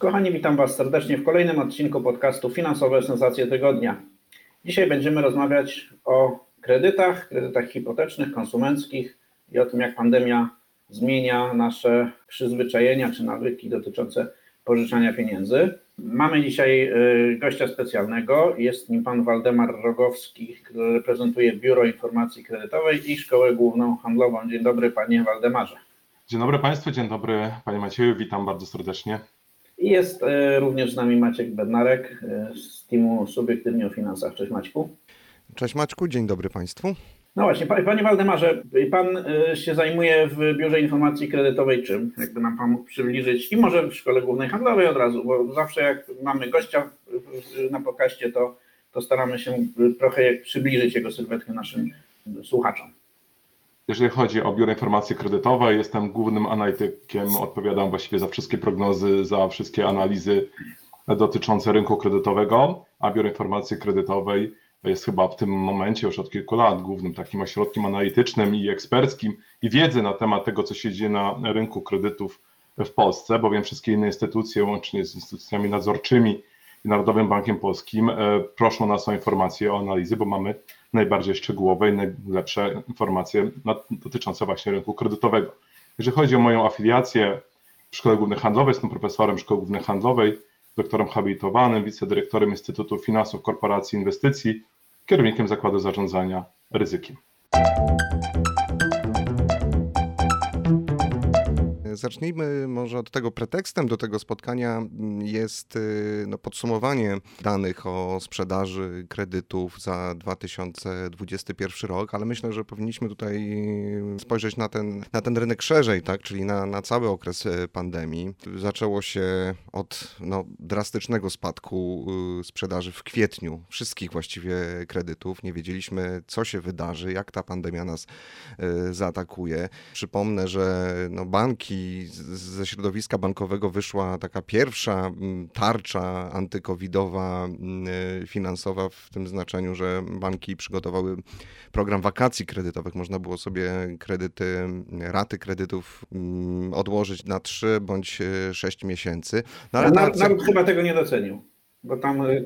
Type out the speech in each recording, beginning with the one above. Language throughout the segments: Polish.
Kochani, witam Was serdecznie w kolejnym odcinku podcastu Finansowe Sensacje Tygodnia. Dzisiaj będziemy rozmawiać o kredytach, kredytach hipotecznych, konsumenckich i o tym, jak pandemia zmienia nasze przyzwyczajenia czy nawyki dotyczące pożyczania pieniędzy. Mamy dzisiaj y, gościa specjalnego. Jest nim pan Waldemar Rogowski, który reprezentuje Biuro Informacji Kredytowej i Szkołę Główną Handlową. Dzień dobry, panie Waldemarze. Dzień dobry Państwu, dzień dobry Panie Macieju, witam bardzo serdecznie. Jest e, również z nami Maciek Bednarek e, z teamu Subiektywnie o Finansach. Cześć Maćku. Cześć Maćku, dzień dobry Państwu. No właśnie, Panie Waldemarze, Pan e, się zajmuje w Biurze Informacji Kredytowej czym? Jakby nam Pan mógł przybliżyć i może w Szkole Głównej Handlowej od razu, bo zawsze jak mamy gościa na pokaście, to, to staramy się trochę przybliżyć jego sylwetkę naszym słuchaczom. Jeżeli chodzi o Biuro Informacji Kredytowej, jestem głównym analitykiem, odpowiadam właściwie za wszystkie prognozy, za wszystkie analizy dotyczące rynku kredytowego, a Biuro Informacji Kredytowej jest chyba w tym momencie już od kilku lat głównym takim ośrodkiem analitycznym i eksperckim i wiedzy na temat tego, co się dzieje na rynku kredytów w Polsce, bowiem wszystkie inne instytucje, łącznie z instytucjami nadzorczymi i Narodowym Bankiem Polskim, e, proszą nas o informacje, o analizy, bo mamy najbardziej szczegółowe i najlepsze informacje dotyczące właśnie rynku kredytowego. Jeżeli chodzi o moją afiliację w Szkole Głównej Handlowej, jestem profesorem Szkoły Głównej Handlowej, doktorem habilitowanym, wicedyrektorem Instytutu Finansów Korporacji Inwestycji, kierownikiem Zakładu Zarządzania Ryzykiem. Zacznijmy może od tego pretekstem do tego spotkania mm, jest y, no, podsumowanie danych o sprzedaży kredytów za 2021 rok, ale myślę, że powinniśmy tutaj spojrzeć na ten, na ten rynek szerzej, tak? czyli na, na cały okres e, pandemii. Zaczęło się od no, drastycznego spadku y, sprzedaży w kwietniu wszystkich właściwie kredytów. Nie wiedzieliśmy, co się wydarzy, jak ta pandemia nas zaatakuje. Przypomnę, że no, banki ze środowiska bankowego wyszła taka pierwsza tarcza antykowidowa y, finansowa w tym znaczeniu, że banki przygotowały program wakacji kredytowych. Można było sobie kredyty, raty kredytów odłożyć na 3 bądź 6 miesięcy. No, ale naród, naród chyba tego nie docenił. Bo tam y,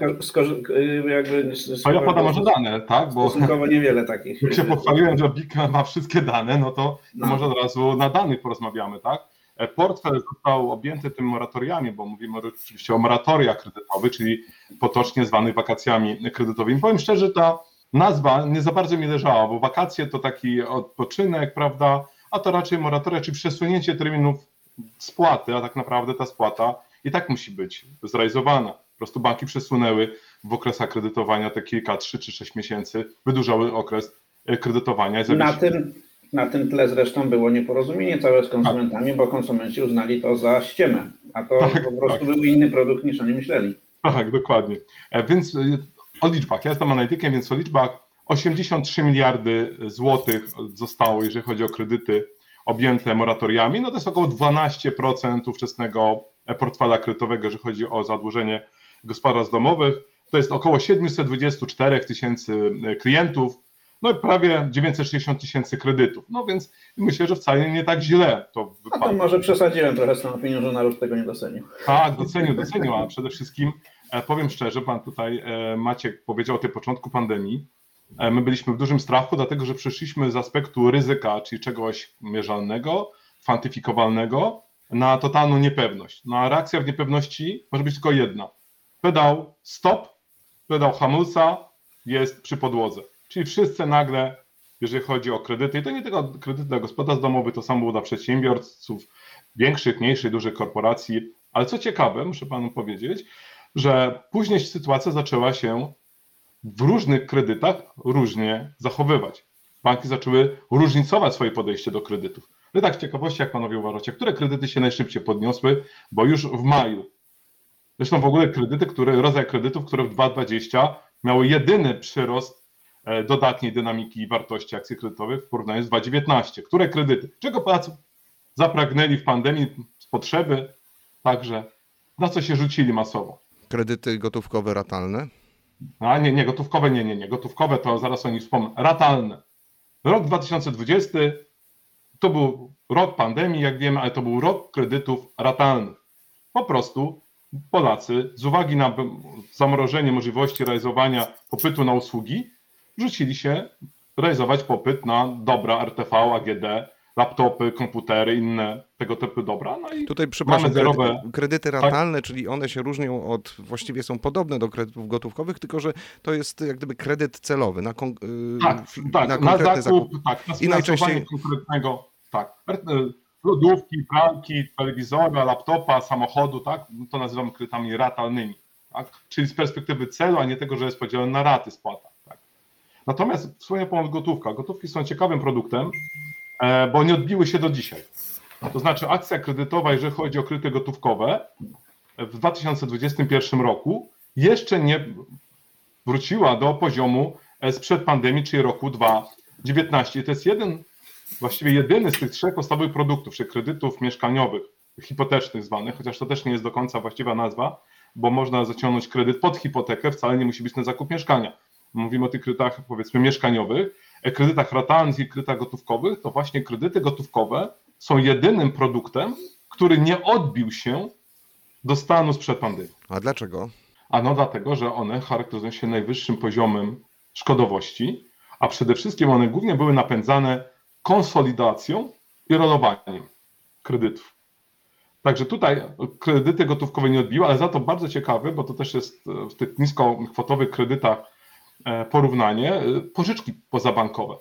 y, jakby. A ja podam może dane, tak? Bo stosunkowo niewiele takich. Jak się pochwaliłem, że BIK ma wszystkie dane, no to, no. może od razu na danych porozmawiamy, tak? E, portfel został objęty tym moratoriami, bo mówimy oczywiście o moratoriach kredytowych, czyli potocznie zwanych wakacjami kredytowymi. Powiem szczerze, ta nazwa nie za bardzo mi leżała, bo wakacje to taki odpoczynek, prawda, a to raczej moratoria, czyli przesunięcie terminów spłaty, a tak naprawdę ta spłata i tak musi być zrealizowana. Po prostu banki przesunęły w okresach kredytowania te kilka, trzy czy sześć miesięcy, wydłużały okres kredytowania. Na tym, na tym tle zresztą było nieporozumienie całe z konsumentami, tak. bo konsumenci uznali to za ściemę, a to tak, po prostu tak. był inny produkt niż oni myśleli. Tak, dokładnie. E, więc e, o liczbach, ja jestem analitykiem, więc o liczbach 83 miliardy złotych zostało, jeżeli chodzi o kredyty objęte moratoriami, no to jest około 12% ówczesnego portfela kredytowego, jeżeli chodzi o zadłużenie gospodarstw domowych. To jest około 724 tysięcy klientów, no i prawie 960 tysięcy kredytów. No więc myślę, że wcale nie tak źle to wypada. Może przesadziłem trochę z tą opinią, że naród tego nie docenił. Tak, docenił, docenił, a przede wszystkim e, powiem szczerze, pan tutaj e, Maciek powiedział o tej początku pandemii. E, my byliśmy w dużym strachu, dlatego że przeszliśmy z aspektu ryzyka, czyli czegoś mierzalnego, kwantyfikowalnego, na totalną niepewność. No a reakcja w niepewności może być tylko jedna. Pedał stop, pedał hamulca jest przy podłodze. Czyli wszyscy nagle, jeżeli chodzi o kredyty, i to nie tylko kredyty dla gospodarstw domowych, to samo było dla przedsiębiorców, większych, mniejszych, dużych korporacji, ale co ciekawe, muszę panu powiedzieć, że później sytuacja zaczęła się w różnych kredytach różnie zachowywać. Banki zaczęły różnicować swoje podejście do kredytów. No tak z ciekawości, jak panowie uważacie, które kredyty się najszybciej podniosły, bo już w maju Zresztą w ogóle kredyty, które, rodzaj kredytów, które w 2020 miały jedyny przyrost e, dodatniej dynamiki wartości akcji kredytowych w porównaniu z 2019. Które kredyty? Czego Polacy zapragnęli w pandemii z potrzeby? Także na co się rzucili masowo? Kredyty gotówkowe ratalne. A nie, nie, gotówkowe, nie, nie, nie. Gotówkowe to zaraz o nich wspomnę. Ratalne. Rok 2020 to był rok pandemii, jak wiemy, ale to był rok kredytów ratalnych. Po prostu Polacy z uwagi na zamrożenie możliwości realizowania popytu na usługi rzucili się realizować popyt na dobra RTV, AGD, laptopy, komputery, inne tego typu dobra. No i Tutaj, przepraszam, Mamy zerowe- kredyty, kredyty ratalne, czyli one się różnią od, właściwie są podobne do kredytów gotówkowych, tylko że to jest jak gdyby kredyt celowy na, kon, yy, Tak, tak, na na, zakup, zakup. tak, na I najczęściej- konkretnego, tak, lodówki, pralki, telewizora, laptopa, samochodu, tak, to nazywamy kredytami ratalnymi, tak, czyli z perspektywy celu, a nie tego, że jest podzielony na raty spłata, tak. Natomiast wspomniał Pan o gotówkach. Gotówki są ciekawym produktem, e, bo nie odbiły się do dzisiaj. To znaczy akcja kredytowa, jeżeli chodzi o kredyty gotówkowe, w 2021 roku jeszcze nie wróciła do poziomu e, sprzed pandemii, czyli roku 2019. I to jest jeden, właściwie jedyny z tych trzech podstawowych produktów, czy kredytów mieszkaniowych, hipotecznych zwanych, chociaż to też nie jest do końca właściwa nazwa, bo można zaciągnąć kredyt pod hipotekę, wcale nie musi być na zakup mieszkania. Mówimy o tych kredytach powiedzmy mieszkaniowych, e, kredytach ratalnych i kredytach gotówkowych, to właśnie kredyty gotówkowe są jedynym produktem, który nie odbił się do stanu sprzed pandemii. A dlaczego? Ano dlatego, że one charakteryzują się najwyższym poziomem szkodowości, a przede wszystkim one głównie były napędzane konsolidacją i rolowaniem kredytów. Także tutaj kredyty gotówkowe nie odbiły, ale za to bardzo ciekawe, bo to też jest e, w tych niskokwotowych kredytach e, porównanie, e, pożyczki pozabankowe.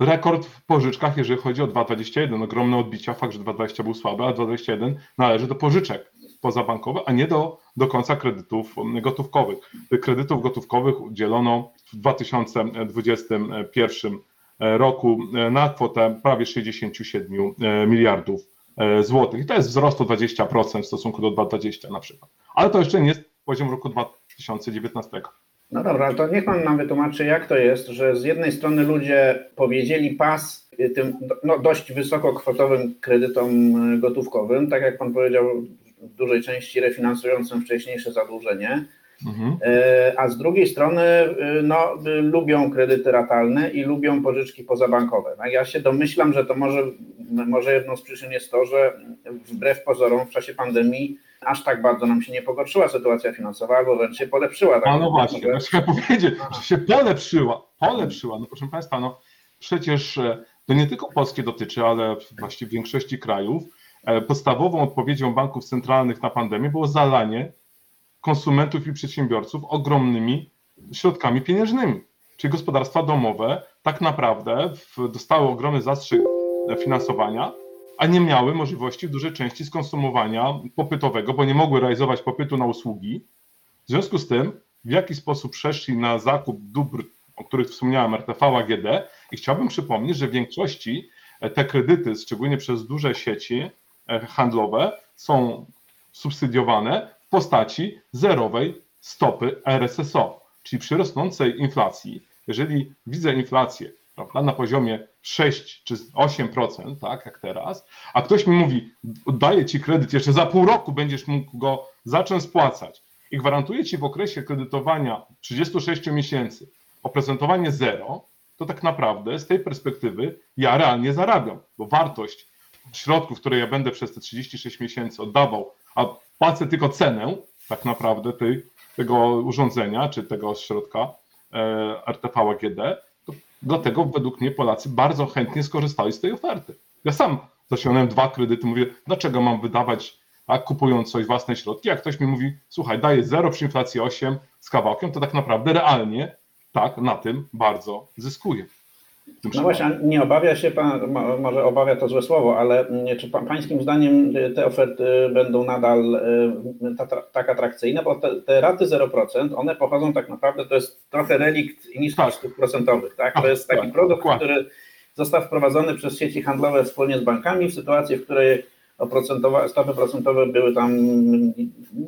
Rekord w pożyczkach, jeżeli chodzi o 2,21. Ogromne odbicia, fakt, że 2,20 był słaby, a 2,21 należy do pożyczek pozabankowych, a nie do, do końca kredytów mm, gotówkowych. Kredytów gotówkowych udzielono w 2021 roku e, na kwotę prawie 67 e, miliardów e, złotych. I to jest wzrost o 20% w stosunku do 2020 na przykład. Ale to jeszcze nie jest poziom roku 2019. No dobra, ale to niech pan nam wytłumaczy, jak to jest, że z jednej strony ludzie powiedzieli pas y, tym no, dość wysokokwotowym kredytom gotówkowym, tak jak pan powiedział, w dużej części refinansującym wcześniejsze zadłużenie, Mhm. y, a z drugiej strony y, no, lubią kredyty ratalne i lubią pożyczki pozabankowe. Tak? Ja się domyślam, że to może, może jedną z przyczyn jest to, że wbrew pozorom w czasie pandemii aż tak bardzo nam się nie pogorszyła sytuacja finansowa, albo wręcz się polepszyła. Tak A no właśnie, Może- no chciałem powiedzieć, że się polepszyła, polepszyła. No proszę Państwa, no przecież e, to nie tylko Polskie dotyczy, ale właściwie w większości krajów e, podstawową odpowiedzią banków centralnych na pandemię było zalanie konsumentów i przedsiębiorców ogromnymi środkami pieniężnymi. Czyli gospodarstwa domowe tak naprawdę dostały ogromny zastrzyk finansowania, a nie miały możliwości w dużej części skonsumowania popytowego, bo nie mogły realizować popytu na usługi. W związku z tym, w jaki sposób przeszli na zakup dóbr, o których wspomniałem, RTV, AGD i chciałbym przypomnieć, że w większości e, te kredyty, szczególnie przez duże sieci e, handlowe, są subsydiowane postaci zerowej stopy RSSO, czyli przy rosnącej inflacji, jeżeli widzę inflację prawda, na poziomie 6 czy 8%, tak jak teraz, a ktoś mi mówi, daję ci kredyt, jeszcze za pół roku będziesz mógł go zacząć spłacać i gwarantuję ci w okresie kredytowania 36 miesięcy oprocentowanie zero, to tak naprawdę z tej perspektywy ja realnie zarabiam, bo wartość środków, które ja będę przez te 36 miesięcy oddawał, a płacę tylko cenę tak naprawdę tej, tego urządzenia czy tego środka e, RTV AGD, dlatego według mnie Polacy bardzo chętnie skorzystali z tej oferty. Ja sam zaciągnąłem dwa kredyty, mówię, dlaczego mam wydawać, tak, kupując coś własne środki, jak ktoś mi mówi, słuchaj, daję 0 przy inflacji 8 z kawałkiem, to tak naprawdę realnie tak na tym bardzo zyskuje. No właśnie, nie obawia się pan, mo- może obawia to złe słowo, ale mm, czy pa- pańskim zdaniem y, te oferty będą nadal y, ta- ta- tak atrakcyjne? Bo te, te raty 0%, one pochodzą tak naprawdę, to jest trochę relikt niskich Tak. stóp procentowych, tak? To Tak, jest taki tak, produkt, który został wprowadzony przez sieci handlowe wspólnie z bankami w sytuacji, w której oprocentowa- stopy procentowe były tam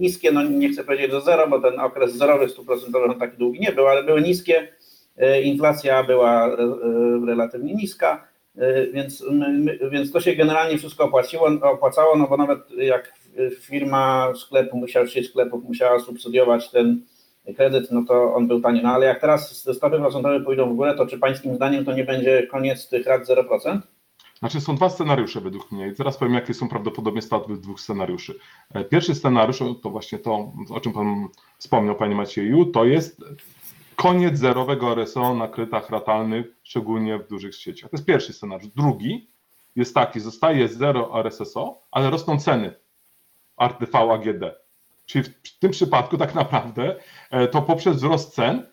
niskie, no nie chcę powiedzieć do zero, bo ten okres zerowych stóp procentowych on taki długi nie był, ale były niskie, inflacja była e, e, relatywnie niska, e, więc, więc to się generalnie wszystko opłaciło, opłacało, no bo nawet jak firma sklepu musiała, sieć sklepów musiała subsydiować ten kredyt, no to on był tani. No ale jak teraz stopy procentowe pójdą w górę, to czy pańskim zdaniem to nie będzie koniec tych rat 0%? Znaczy są dwa scenariusze według mnie i teraz powiem jakie są prawdopodobieństwa tych dwóch scenariuszy. E, Pierwszy scenariusz to właśnie to, o czym Pan wspomniał Panie Macieju, to jest koniec zerowego RSO na kredytach ratalnych, szczególnie w dużych sieciach. To jest pierwszy scenariusz. Drugi jest taki, zostaje zero RSSO, ale rosną ceny RTV AGD. Czyli w tym przypadku tak naprawdę e, to poprzez wzrost cen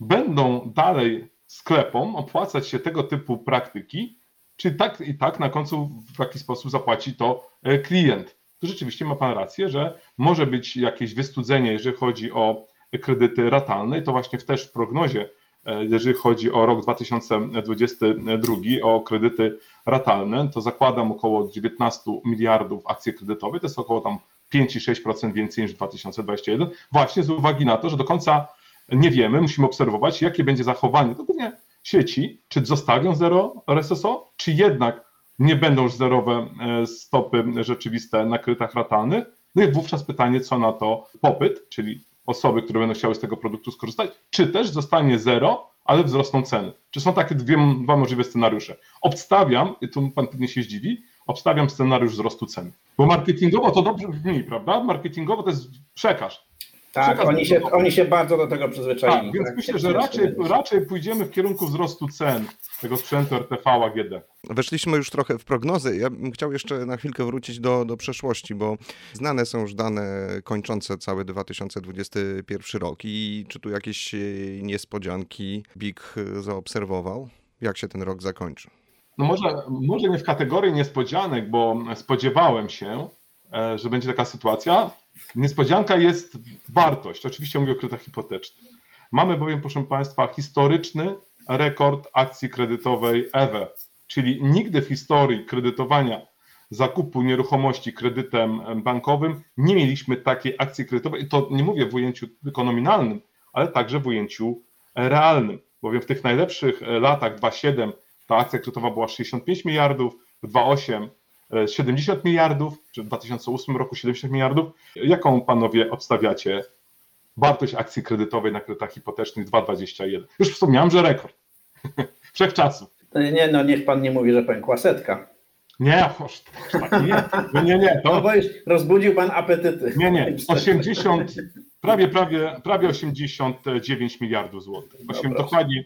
będą dalej sklepom opłacać się tego typu praktyki, czy tak i tak na końcu w jakiś sposób zapłaci to e, klient. Tu rzeczywiście ma Pan rację, że może być jakieś wystudzenie, jeżeli chodzi o kredyty ratalne i to właśnie też w prognozie, e, jeżeli chodzi o rok 2022, o kredyty ratalne, to zakładam około 19 miliardów akcji kredytowych, to jest około tam 5-6% więcej niż 2021, właśnie z uwagi na to, że do końca nie wiemy, musimy obserwować, jakie będzie zachowanie, to głównie sieci, czy zostawią zero RSSO, czy jednak nie będą już zerowe e, stopy rzeczywiste na kredytach ratalnych. No i wówczas pytanie, co na to popyt, czyli osoby, które będą chciały z tego produktu skorzystać, czy też zostanie zero, ale wzrosną ceny. Czy są takie dwie, dwa możliwe scenariusze? Obstawiam, i tu pan pewnie się zdziwi, obstawiam scenariusz wzrostu cen. Bo marketingowo to dobrze brzmi, prawda? Marketingowo to jest przekaż. Tak, Przekaz oni się, oni się bardzo do tego przyzwyczaili. Tak, więc Tak, myślę, się że raczej, przyzwyczaili. raczej pójdziemy w kierunku wzrostu cen tego sprzętu RTV AGD. Weszliśmy już trochę w prognozy. Ja bym chciał jeszcze na chwilkę wrócić do, do przeszłości, bo znane są już dane kończące cały 2021 rok i czy tu jakieś e, niespodzianki BIG zaobserwował? Jak się ten rok zakończy? No może, może nie w kategorii niespodzianek, bo spodziewałem się, e, że będzie taka sytuacja. Niespodzianka jest wartość. Oczywiście mówię o kredytach hipotecznych. Mamy bowiem, proszę Państwa, historyczny rekord akcji kredytowej EWE, czyli nigdy w historii kredytowania zakupu nieruchomości kredytem bankowym nie mieliśmy takiej akcji kredytowej i to nie mówię w ujęciu tylko nominalnym, ale także w ujęciu realnym, bowiem w tych najlepszych latach 2,7 ta akcja kredytowa była 65 miliardów, w 2,8 e, 70 miliardów, czy w 2008 roku 70 miliardów. Jaką panowie obstawiacie wartość akcji kredytowej na kredytach hipotecznych 2,21? Już wspomniałem, że rekord. Wszechczasów. Nie, no niech pan nie mówi, że pękła setka. Nie, aż tak nie. Nie, nie, nie. No To, bo już rozbudził pan apetyty. nie, nie. 80, prawie, prawie, prawie 89 miliardów złotych. Dokładnie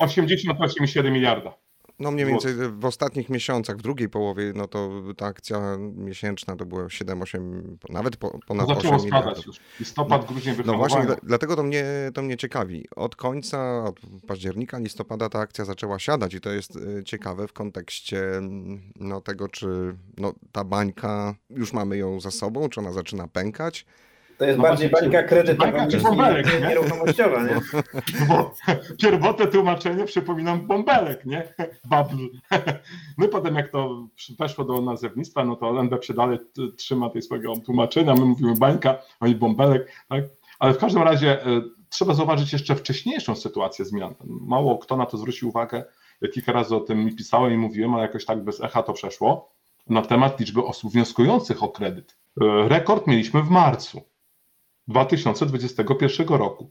88,7 miliarda. No mniej więcej w ostatnich miesiącach, w drugiej połowie, no to ta akcja miesięczna to było 7-8, nawet po, ponad To 8 zaczęło spadać miliardów. już. Listopad, grudzień No właśnie, dlatego to mnie, to mnie ciekawi. Od końca, od października, listopada ta akcja zaczęła siadać i to jest e, ciekawe w kontekście no, tego, czy no, ta bańka, już mamy ją za sobą, czy ona zaczyna pękać. To jest No bardziej właśnie, bańka kredytowa niż bąbelek, nie- nie? nieruchomościowa, nie? No bo pierwotne tłumaczenie przypominam bąbelek, nie? Babl. No i potem jak to weszło do nazewnictwa, no to się dalej trzyma tej swojego tłumaczenia, my mówimy bańka, oni bąbelek, tak? Ale w każdym razie e, trzeba zauważyć jeszcze wcześniejszą sytuację zmian. Mało kto na to zwrócił uwagę, ja kilka razy o tym mi pisałem i mówiłem, ale jakoś tak bez echa to przeszło, na temat liczby osób wnioskujących o kredyt. E, Rekord mieliśmy w marcu 2021 roku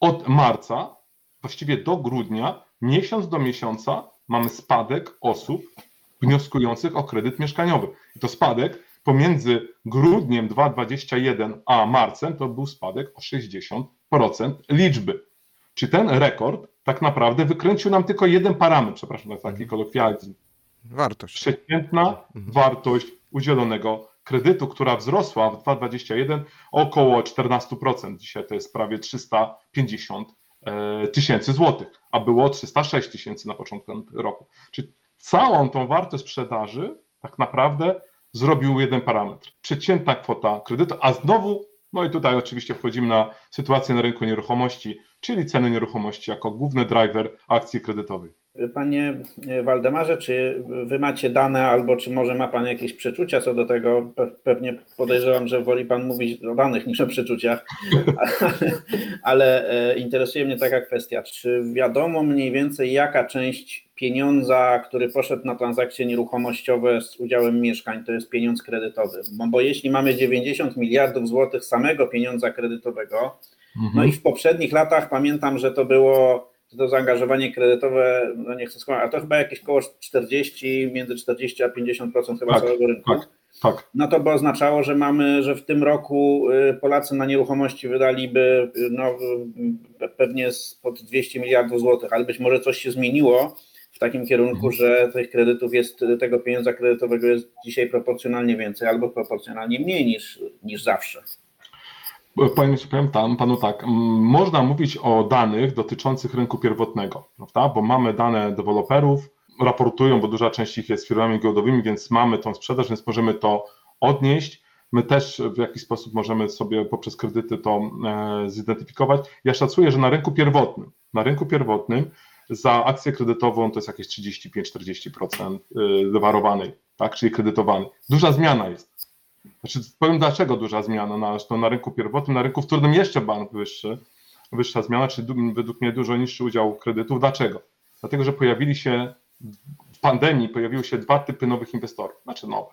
od marca, właściwie do grudnia, miesiąc do miesiąca mamy spadek osób wnioskujących o kredyt mieszkaniowy. I to spadek pomiędzy grudniem 2021 a marcem to był spadek o 60% liczby. Czy ten rekord tak naprawdę wykręcił nam tylko jeden parametr, przepraszam za taki kolokwializm, Wartość. przeciętna wartość udzielonego kredytu, która wzrosła w 2021 około 14%. Dzisiaj to jest prawie 350 e, tysięcy złotych, a było 306 tysięcy na początku roku. Czyli całą tą wartość sprzedaży tak naprawdę zrobił jeden parametr. Przeciętna kwota kredytu, a znowu, no i tutaj oczywiście wchodzimy na sytuację na rynku nieruchomości, czyli ceny nieruchomości jako główny driver akcji kredytowej. Panie Waldemarze, czy wy macie dane, albo czy może ma pan jakieś przeczucia co do tego? Pe- Pewnie podejrzewam, że woli pan mówić o danych niż o przeczuciach, ale, ale e, interesuje mnie taka kwestia. Czy wiadomo mniej więcej, jaka część pieniądza, który poszedł na transakcje nieruchomościowe z udziałem mieszkań, to jest pieniądz kredytowy? Bo, bo jeśli mamy 90 miliardów złotych samego pieniądza kredytowego, no i w poprzednich latach pamiętam, że to było to zaangażowanie kredytowe, no nie chcę skłamać, a to chyba jakieś koło 40, między 40 a 50% chyba Tak, całego rynku. tak. Tak, No to by oznaczało, że mamy, że w tym roku y, Polacy na nieruchomości wydaliby y, no, pewnie pod 200 miliardów złotych, ale być może coś się zmieniło w takim kierunku, że tych kredytów jest, tego pieniądza kredytowego jest dzisiaj proporcjonalnie więcej albo proporcjonalnie mniej niż, niż zawsze. Powiem, powiem tam, panu tak, można mówić o danych dotyczących rynku pierwotnego, prawda? bo mamy dane deweloperów, raportują, bo duża część ich jest firmami giełdowymi, więc mamy tą sprzedaż, więc możemy to odnieść. My też w jakiś sposób możemy sobie poprzez kredyty to e, zidentyfikować. Ja szacuję, że na rynku pierwotnym, na rynku pierwotnym za akcję kredytową to jest jakieś 35-40% y, warowanej, tak, czyli kredytowanej. Duża zmiana jest. Znaczy, powiem dlaczego duża zmiana na, na rynku pierwotnym, na rynku wtórnym jeszcze bank wyższy, wyższa zmiana, czyli według mnie dużo niższy udział kredytów. Dlaczego? Dlatego, że pojawili się w pandemii pojawiły się dwa typy nowych inwestorów, znaczy nowe.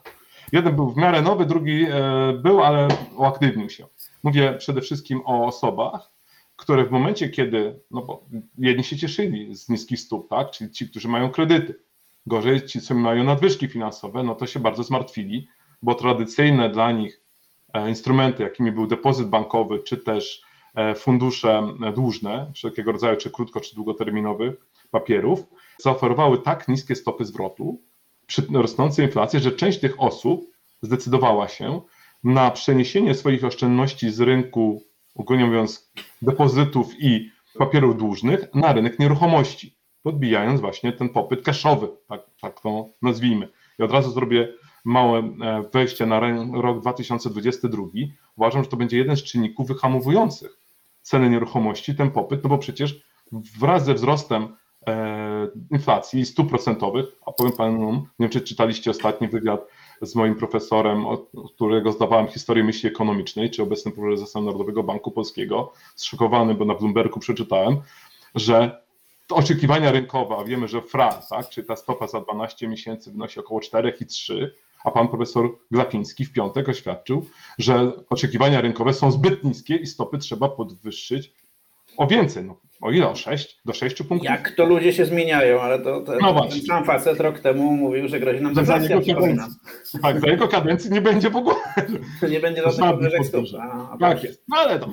Jeden był w miarę nowy, drugi e, był, ale uaktywnił się. Mówię przede wszystkim o osobach, które w momencie, kiedy, no bo jedni się cieszyli z niskich stóp, tak, czyli ci, którzy mają kredyty, gorzej ci, co mają nadwyżki finansowe, no to się bardzo zmartwili, bo tradycyjne dla nich e, instrumenty, jakimi był depozyt bankowy, czy też e, fundusze e, dłużne, wszelkiego rodzaju, czy krótko, czy długoterminowych papierów, zaoferowały tak niskie stopy zwrotu przy rosnącej inflacji, że część tych osób zdecydowała się na przeniesienie swoich oszczędności z rynku, ogólnie mówiąc, depozytów i papierów dłużnych na rynek nieruchomości, podbijając właśnie ten popyt cashowy, tak, tak to nazwijmy. I od razu zrobię małe e, wejście na rok 2022. Uważam, że to będzie jeden z czynników wyhamowujących ceny nieruchomości, ten popyt, no bo przecież wraz ze wzrostem e, inflacji stóp procentowych, a powiem panu, nie wiem czy czytaliście ostatni wywiad z moim profesorem, od którego zdawałem historię myśli ekonomicznej, czy obecnym prezesem Narodowego Banku Polskiego, zszokowany, bo na Bloombergu przeczytałem, że oczekiwania rynkowe, a wiemy, że FRA, tak, czyli ta stopa za 12 miesięcy wynosi około 4,3, a pan profesor Glapiński w piątek oświadczył, że oczekiwania rynkowe są zbyt niskie i stopy trzeba podwyższyć o więcej. No, o ile? O 6? Do 6 punktów? Jak to ludzie się zmieniają, ale to, to No ten właśnie. sam facet rok temu mówił, że grozi nam deflacja, przypominam. tak, za jego kadencji nie będzie w ogóle. Nie będzie To żadnych podwyżek stóp. Tak jest. No ale to,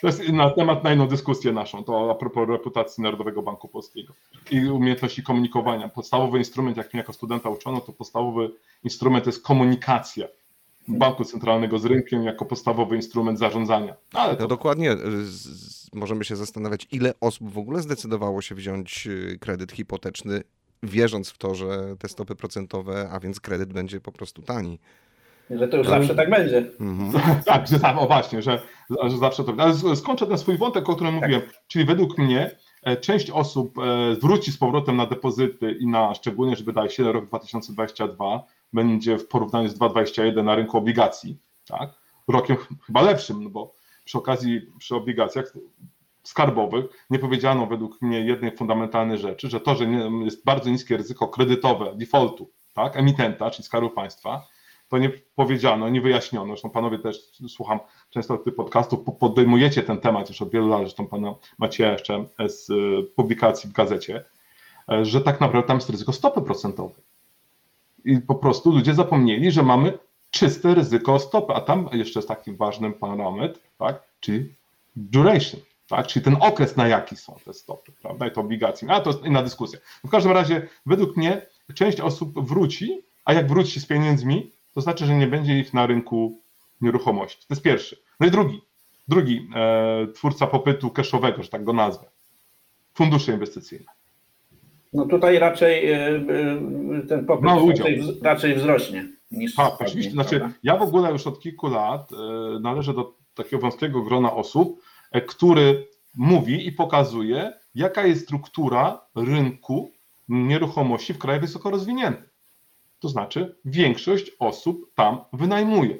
to jest na temat na inną dyskusję naszą, to a propos reputacji Narodowego Banku Polskiego i umiejętności komunikowania. Podstawowy instrument, jak mnie jako studenta uczono, to podstawowy instrument to jest komunikacja banku centralnego z rynkiem jako podstawowy instrument zarządzania. No, ale No to dokładnie. Możemy się zastanawiać, ile osób w ogóle zdecydowało się wziąć y, kredyt hipoteczny, wierząc w to, że te stopy procentowe, a więc kredyt będzie po prostu tani. Że to już zawsze tak będzie. Mhm. Tak, że tam, o właśnie, że, że zawsze to. Ale skończę ten swój wątek, o którym mówiłem. Czyli według mnie e, część osób e, wróci z powrotem na depozyty i na szczególnie, że wydaje się, rok 2022 będzie w porównaniu z 2021 na rynku obligacji, tak? Rokiem ch- chyba lepszym, no bo przy okazji przy obligacjach skarbowych nie powiedziano według mnie jednej fundamentalnej rzeczy, że to, że jest bardzo niskie ryzyko kredytowe defaultu, tak, emitenta, czyli Skarbu Państwa, to nie powiedziano, nie wyjaśniono. Zresztą panowie też, słucham często tych podcastów, po- podejmujecie ten temat już od wielu lat, zresztą pana Macieja jeszcze z y, publikacji w gazecie, e, że tak naprawdę tam jest ryzyko stopy procentowej. I po prostu ludzie zapomnieli, że mamy czyste ryzyko stopy, a tam jeszcze jest taki ważny parametr, tak, czyli duration, tak, czyli ten okres, na jaki są te stopy, prawda, i to obligacje. A to jest inna dyskusja. W każdym razie, według mnie, część osób wróci, a jak wróci z pieniędzmi, to znaczy, że nie będzie ich na rynku nieruchomości. To jest pierwszy. No i drugi, drugi e, twórca popytu cashowego, że tak go nazwę. Fundusze inwestycyjne. No tutaj raczej e, e, ten popyt udział. raczej, raczej wzrośnie niż Tak, spadnie, oczywiście. prawda? Znaczy, ja w ogóle już od kilku lat e, należę do takiego wąskiego grona osób, który mówi i pokazuje, jaka jest struktura rynku nieruchomości w krajach wysoko rozwiniętych. To znaczy, większość osób tam wynajmuje.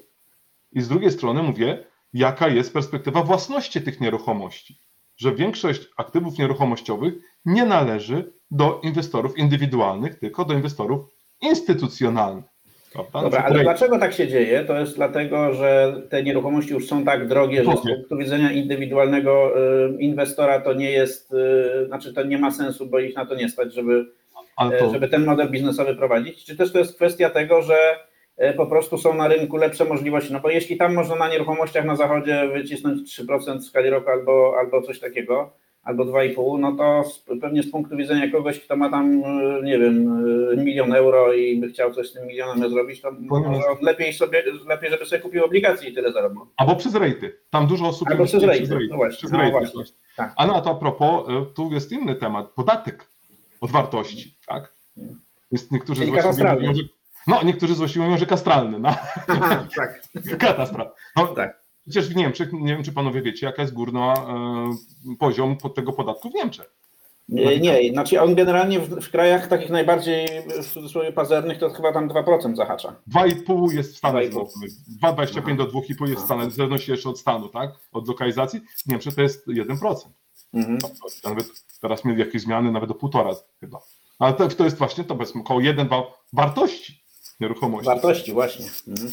I z drugiej strony mówię, jaka jest perspektywa własności tych nieruchomości. Że większość aktywów nieruchomościowych nie należy do inwestorów indywidualnych, tylko do inwestorów instytucjonalnych. Prawda? Dobra, ale dlaczego tak się dzieje? To jest dlatego, że te nieruchomości już są tak drogie, że z punktu widzenia indywidualnego inwestora to nie jest, y, znaczy to nie ma sensu, bo ich na to nie stać, żeby, to, żeby ten model biznesowy prowadzić. Czy też to jest kwestia tego, że e, po prostu są na rynku lepsze możliwości? No bo jeśli tam można na nieruchomościach na zachodzie wycisnąć 3% w skali roku albo, albo coś takiego, albo 2,5, no to pewnie z punktu widzenia kogoś, kto ma tam, e, nie wiem, e, milion euro i by chciał coś z tym milionem zrobić, to może lepiej sobie, lepiej, żeby sobie kupił obligacje i tyle zarobił. albo przez rejty. Tam dużo osób Albo przez inwestuje rejty, no właśnie. Przez No rejty, właśnie. właśnie. Tak. A na to a propos, tu jest inny temat, podatek od wartości, tak? Jest niektórzy Czyli złośliwi mówią, że, no, niektórzy złośliwi mówią, że kastralny, no, tak. katastrofa. No, Tak. Przecież w Niemczech, nie wiem czy panowie wiecie, jaka jest górna e, poziom pod tego podatku w Niemczech. Nie, nie, znaczy on generalnie w, w krajach takich najbardziej w cudzysłowie pazernych to chyba tam 2% zahacza. 2,5 jest w Stanach 2,5. Zjednoczonych, 2,25 do 2,5 jest w Stanach, w zależności jeszcze od stanu, tak? Od lokalizacji. W Niemczech to jest 1%. Mhm. Nawet teraz mieli jakieś zmiany, nawet do 1,5 chyba. Ale to, to jest właśnie to, powiedzmy, około 1,2 wartości nieruchomości. Wartości, właśnie. Mhm.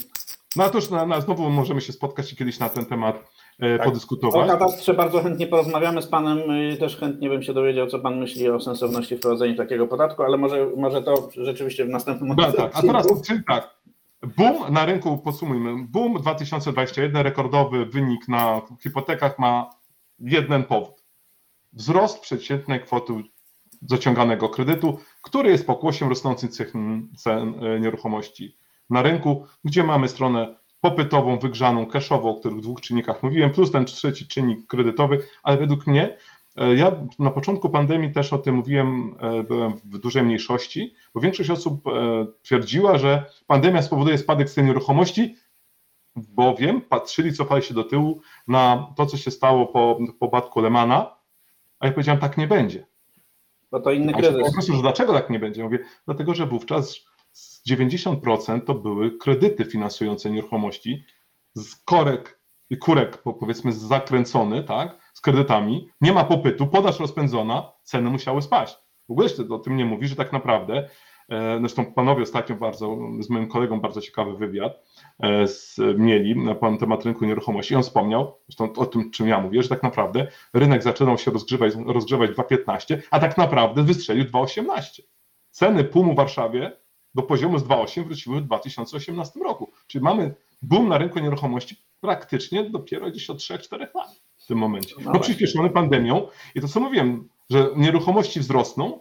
No a to już na, na, znowu możemy się spotkać i kiedyś na ten temat e, Tak. O podyskutować. katastrze bardzo chętnie porozmawiamy z panem. y, Też chętnie bym się dowiedział, co pan myśli o sensowności wprowadzenia takiego podatku, ale może, może to rzeczywiście w następnym No, tak. A teraz, odcinku. czyli tak, boom na rynku, podsumujmy, boom 2021, rekordowy wynik na hipotekach ma jeden powód. Wzrost przeciętnej kwoty zaciąganego kredytu, który jest pokłosiem rosnących cen, e, nieruchomości na rynku, gdzie mamy stronę popytową, wygrzaną, cashową, o których dwóch czynnikach mówiłem, plus ten trzeci czynnik kredytowy, ale według mnie, e, ja na początku pandemii też o tym mówiłem, e, byłem w dużej mniejszości, bo większość osób twierdziła, że pandemia spowoduje spadek cen nieruchomości, bowiem patrzyli, cofali się do tyłu na to, co się stało po, po upadku Lemana, a ja powiedziałem, tak nie będzie. Bo to inny kryzys. po prostu, że dlaczego tak nie będzie? Mówię, dlatego, że wówczas z 90% to były kredyty finansujące nieruchomości z korek kurek, po- powiedzmy, zakręcony, tak, z kredytami. Nie ma popytu, podaż rozpędzona, ceny musiały spaść. W ogóle się o tym nie mówi, że tak naprawdę, zresztą panowie ostatnio bardzo, z moim kolegą bardzo ciekawy wywiad e, z, mieli na temat rynku nieruchomości. I on wspomniał, zresztą o tym, czym ja mówię, że tak naprawdę rynek zaczynał się rozgrzewać, rozgrzewać 2,15, a tak naprawdę wystrzelił 2,18. Ceny PUM w Warszawie do poziomu z 2,8 wróciły w 2018 roku. Czyli mamy boom na rynku nieruchomości praktycznie dopiero gdzieś od 3-4 lat w tym momencie. No przyspieszony pandemią i to co mówiłem, że nieruchomości wzrosną,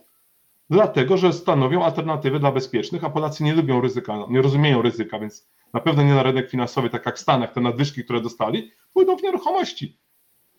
dlatego że stanowią alternatywę dla bezpiecznych, a Polacy nie lubią ryzyka, nie rozumieją ryzyka, więc na pewno nie na rynek finansowy, tak jak w Stanach, te nadwyżki, które dostali, pójdą w nieruchomości.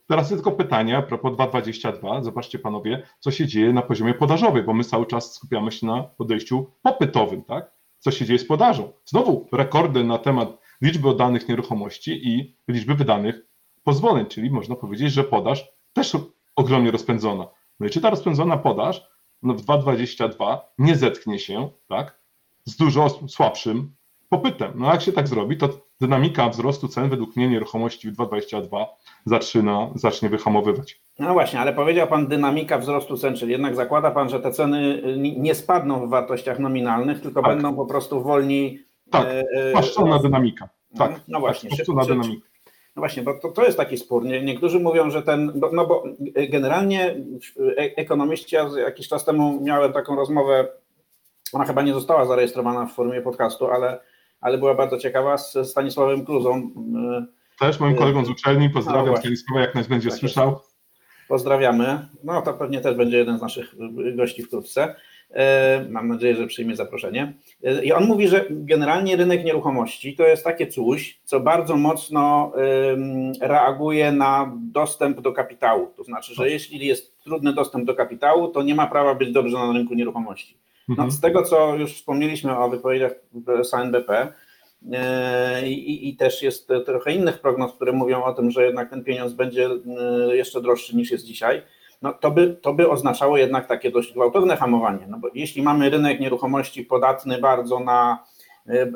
Teraz jest tylko pytanie a propos 2,22. Zobaczcie panowie, co się dzieje na poziomie podażowym, bo my cały czas skupiamy się na podejściu popytowym, tak? Co się dzieje z podażą? Znowu rekordy na temat liczby oddanych nieruchomości i liczby wydanych pozwoleń, czyli można powiedzieć, że podaż też ogromnie rozpędzona. No i czy ta rozpędzona podaż no w 2,22 nie zetknie się, tak? Z dużo słabszym popytem. No jak się tak zrobi, to dynamika wzrostu cen według mnie nieruchomości w 2,22 zaczyna, zacznie wyhamowywać. No właśnie, ale powiedział Pan dynamika wzrostu cen, czyli jednak zakłada Pan, że te ceny ni- nie spadną w wartościach nominalnych, tylko Tak. będą po prostu wolniej. Tak, e, e, Płaszczona dynamika. Tak, No właśnie, płaszczona czy- czy- dynamika. No właśnie, bo to, to jest taki spór. Nie? Niektórzy mówią, że ten, bo, no bo generalnie e- ekonomiści, ja jakiś czas temu miałem taką rozmowę, ona chyba nie została zarejestrowana w formie podcastu, ale, ale była bardzo ciekawa z Stanisławem Kluzą. E, Też moim kolegą z uczelni, No pozdrawiam właśnie. Stanisława, jak nas będzie Tak jest. słyszał. Pozdrawiamy. No to pewnie też będzie jeden z naszych gości wkrótce. E, Mam nadzieję, że przyjmie zaproszenie. E, I on mówi, że generalnie rynek nieruchomości to jest takie coś, co bardzo mocno reaguje na dostęp do kapitału. To znaczy, że jeśli jest trudny dostęp do kapitału, to nie ma prawa być dobrze na rynku nieruchomości. No, Mhm. z tego, co już wspomnieliśmy o wypowiedziach z NBP, E, I, I też jest trochę innych prognoz, które mówią o tym, że jednak ten pieniądz będzie jeszcze droższy niż jest dzisiaj. No to by, to by oznaczało jednak takie dość gwałtowne hamowanie. No bo jeśli mamy rynek nieruchomości podatny bardzo na e,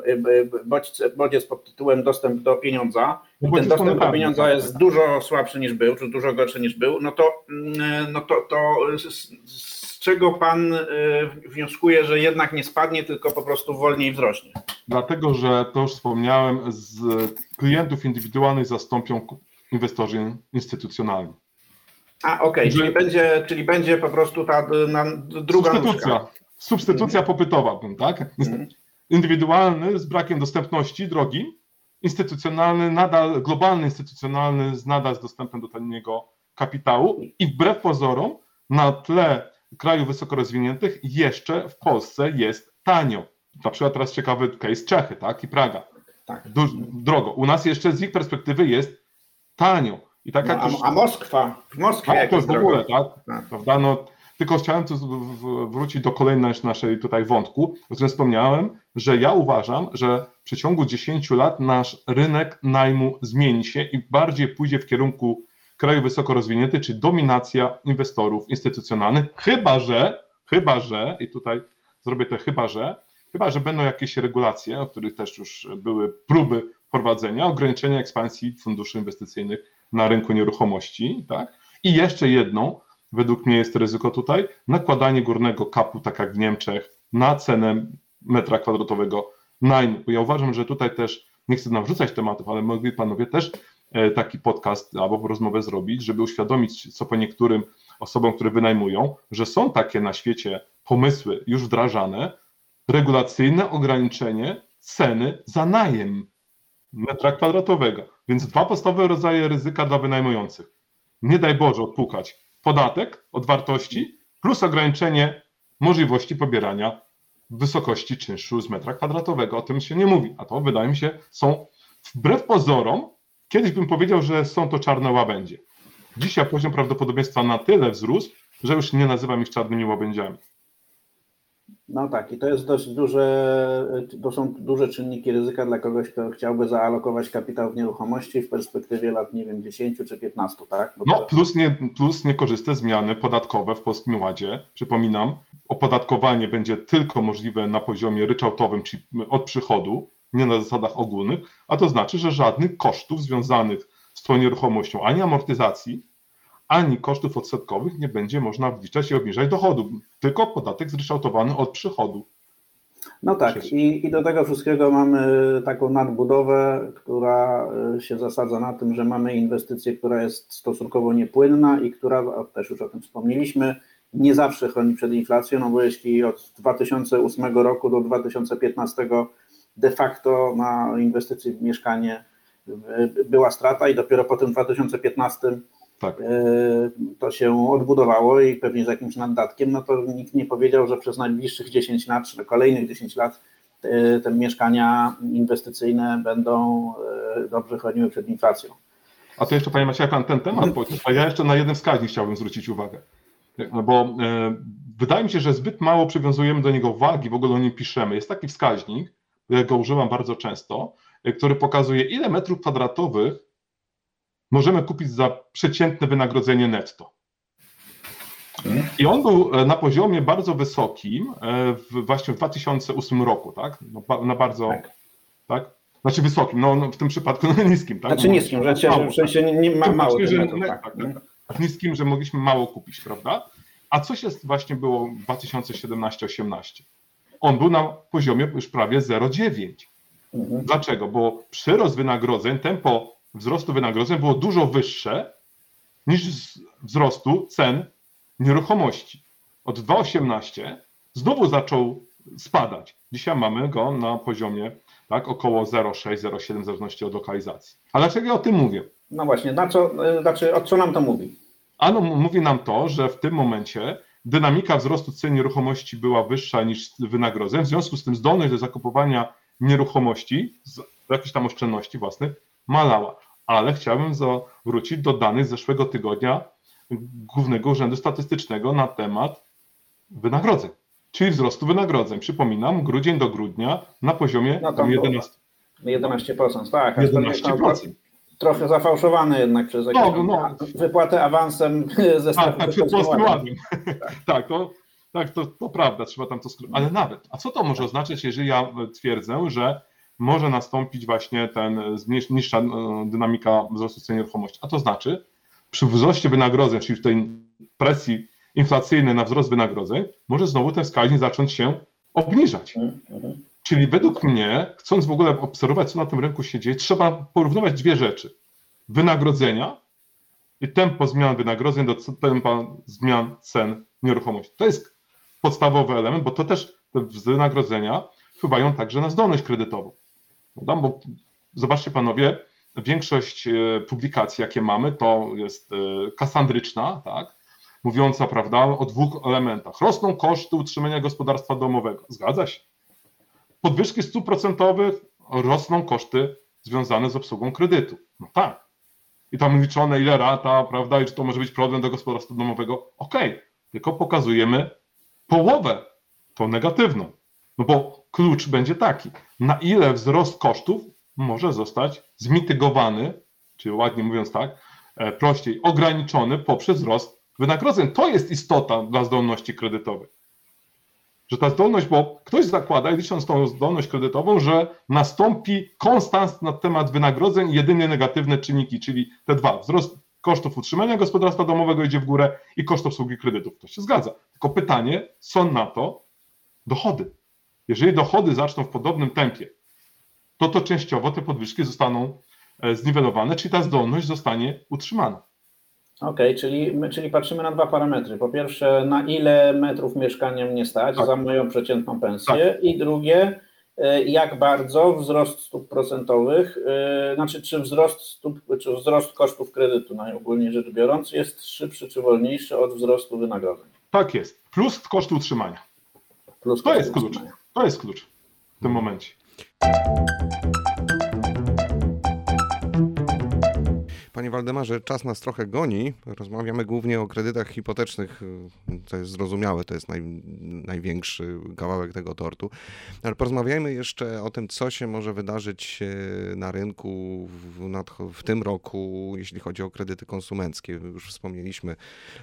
bodźce, bodziec pod tytułem dostęp do pieniądza, No i ten dostęp do pieniądza tak, jest tak. dużo słabszy niż był, czy dużo gorszy niż był, no to, mm, no to, to z, z czego pan wnioskuje, że jednak nie spadnie, tylko po prostu wolniej wzrośnie? Dlatego, że to już wspomniałem, z klientów indywidualnych zastąpią inwestorzy instytucjonalni. A okej, Że- czyli, będzie, czyli będzie po prostu ta y, na, druga Substytucja. nóżka. Substytucja popytowa, bym, tak? Mhm. Indywidualny z brakiem dostępności drogi, instytucjonalny, nadal globalny instytucjonalny z nadal z dostępem do taniego kapitału i wbrew pozorom na tle krajów wysoko rozwiniętych jeszcze w Polsce jest tanio. Na przykład teraz ciekawy case Czechy, tak? I Praga. Tak. Duż, drogo. U nas jeszcze z ich perspektywy jest tanio. I tak No, a, a Moskwa? W Moskwie Tak, to jest w ogóle, tak? Tak. Prawda? No, tylko chciałem tu wrócić do kolejnej naszej tutaj wątku, o którym wspomniałem, że ja uważam, że w przeciągu 10 lat nasz rynek najmu zmieni się i bardziej pójdzie w kierunku kraju wysoko rozwinięty, czy dominacja inwestorów instytucjonalnych, chyba że, chyba że, i tutaj zrobię to chyba że, chyba że będą jakieś regulacje, o których też już były próby wprowadzenia, ograniczenia ekspansji funduszy inwestycyjnych na rynku nieruchomości, tak? I jeszcze jedną, według mnie jest ryzyko tutaj, nakładanie górnego kapu, tak jak w Niemczech, na cenę metra kwadratowego najmu. Ja uważam, że tutaj też, nie chcę nawrzucać tematów, ale mogli panowie też e, taki podcast albo rozmowę zrobić, żeby uświadomić co po niektórym osobom, które wynajmują, że są takie na świecie pomysły już wdrażane, regulacyjne ograniczenie ceny za najem metra kwadratowego. Więc dwa podstawowe rodzaje ryzyka dla wynajmujących. Nie daj Boże odpukać podatek od wartości plus ograniczenie możliwości pobierania wysokości czynszu z metra kwadratowego. O tym się nie mówi, a to wydaje mi się są wbrew pozorom, kiedyś bym powiedział, że są to czarne łabędzie. Dzisiaj poziom prawdopodobieństwa na tyle wzrósł, że już nie nazywam ich czarnymi łabędziami. No tak, i to jest dość duże, to są duże czynniki ryzyka dla kogoś, kto chciałby zaalokować kapitał w nieruchomości w perspektywie lat, nie wiem, 10 czy 15, tak? Bo No, to- plus, nie, plus niekorzystne zmiany podatkowe w Polskim Ładzie. Przypominam, opodatkowanie będzie tylko możliwe na poziomie ryczałtowym, czyli od przychodu, nie na zasadach ogólnych, a to znaczy, że żadnych kosztów związanych z tą nieruchomością, ani amortyzacji, ani kosztów odsetkowych nie będzie można wliczać i obniżać dochodu, tylko podatek zryczałtowany od przychodu. No tak, i, i do tego wszystkiego mamy taką nadbudowę, która y, się zasadza na tym, że mamy inwestycję, która jest stosunkowo niepłynna i która, też już o tym wspomnieliśmy, nie zawsze chroni przed inflacją, no bo jeśli od 2008 roku do 2015 de facto na inwestycji w mieszkanie y, była strata i dopiero po tym 2015 Tak. y, to się odbudowało i pewnie z jakimś naddatkiem, no to nikt nie powiedział, że przez najbliższych 10 lat, czy kolejnych 10 lat y, te mieszkania inwestycyjne będą y, dobrze chroniły przed inflacją. A to jeszcze, panie pan ten temat a ja jeszcze na jeden wskaźnik chciałbym zwrócić uwagę. No bo e, wydaje mi się, że zbyt mało przywiązujemy do niego wagi, w ogóle o nim piszemy. Jest taki wskaźnik, ja go używam bardzo często, e, który pokazuje, ile metrów kwadratowych możemy kupić za przeciętne wynagrodzenie netto. I on był e, na poziomie bardzo wysokim e, w, właśnie w 2008 roku, tak? No, na bardzo, Tak. tak? Znaczy wysokim, no, no w tym przypadku no, niskim, tak? Znaczy niskim, że mało, w sensie nie, nie ma tak. mało tych że tak. tak, tak, tak. niskim, że mogliśmy mało kupić, prawda? A coś jest właśnie było w 2017-18? On był na poziomie już prawie 0,9. Mhm. Dlaczego? Bo przyrost wynagrodzeń, tempo wzrostu wynagrodzeń było dużo wyższe niż wzrostu cen nieruchomości. Od 2,18 znowu zaczął spadać. Dzisiaj mamy go na poziomie tak, około 0,6-0,7 w zależności od lokalizacji. A dlaczego ja o tym mówię? No właśnie, na co, y, znaczy o co nam to mówi? Ano mówi nam to, że w tym momencie dynamika wzrostu cen nieruchomości była wyższa niż wynagrodzeń, w związku z tym zdolność do zakupowania nieruchomości z jakichś tam oszczędności własnych malała. Ale chciałbym zawrócić do danych z zeszłego tygodnia Głównego Urzędu Statystycznego na temat wynagrodzeń, czyli wzrostu wynagrodzeń. Przypominam, grudzień do grudnia na poziomie No to tam było. 11, 11%, tak. aczkolwiek to 11%. Trochę zafałszowane jednak przez jakieś No, no. wypłatę awansem ze Tak, tak, przed Polskim ładnym. Ładem. tak, to, tak to, to prawda, trzeba tam to skrócić. Ale nawet, a co to może oznaczać, jeżeli ja e, twierdzę, że może nastąpić właśnie ten e, niższa e, dynamika wzrostu cen nieruchomości? A to znaczy, przy wzroście wynagrodzeń, czyli w tej presji inflacyjnej na wzrost wynagrodzeń, może znowu ten wskaźnik zacząć się obniżać. Mhm. Czyli według mnie, chcąc w ogóle obserwować, co na tym rynku się dzieje, trzeba porównywać dwie rzeczy. Wynagrodzenia i tempo zmian wynagrodzeń do tempa zmian cen nieruchomości. To jest podstawowy element, bo to też te wynagrodzenia wpływają także na zdolność kredytową. Prawda? Bo zobaczcie panowie, większość e, publikacji, jakie mamy, to jest e, kasandryczna, tak? mówiąca prawda, o dwóch elementach. Rosną koszty utrzymania gospodarstwa domowego. Zgadza się podwyżki stóp procentowych, rosną koszty związane z obsługą kredytu. No tak. I tam liczone ile rata, prawda, i czy to może być problem do gospodarstwa domowego. Okej, tylko pokazujemy połowę, tą negatywną. No bo klucz będzie taki, na ile wzrost kosztów może zostać zmitygowany, czyli ładnie mówiąc tak, e, prościej, ograniczony poprzez wzrost wynagrodzeń. To jest istota dla zdolności kredytowej że ta zdolność, bo ktoś zakłada, licząc tą zdolność kredytową, że nastąpi konstans na temat wynagrodzeń jedynie negatywne czynniki, czyli te dwa, wzrost kosztów utrzymania gospodarstwa domowego idzie w górę i koszt obsługi kredytów. To się zgadza. Tylko pytanie, są na to dochody. Jeżeli dochody zaczną w podobnym tempie, to to częściowo te podwyżki zostaną e, zniwelowane, czyli ta zdolność zostanie utrzymana. Okej, czyli, my- czyli patrzymy na dwa parametry. Po pierwsze, na ile metrów mieszkania mnie stać Tak. za moją przeciętną pensję i drugie, e, jak bardzo wzrost stóp procentowych, e, znaczy czy wzrost stóp, czy wzrost kosztów kredytu, najogólniej rzecz biorąc, jest szybszy czy wolniejszy od wzrostu wynagrodzeń. Tak jest. Plus koszty utrzymania. Plus To jest klucz. utrzymania. To jest klucz w tym momencie. Panie Waldemarze, czas nas trochę goni. Rozmawiamy głównie o kredytach hipotecznych. To jest zrozumiałe, to jest naj, największy kawałek tego tortu. Ale porozmawiajmy jeszcze o tym, co się może wydarzyć e, na rynku w, w tym roku, jeśli chodzi o kredyty konsumenckie. Już wspomnieliśmy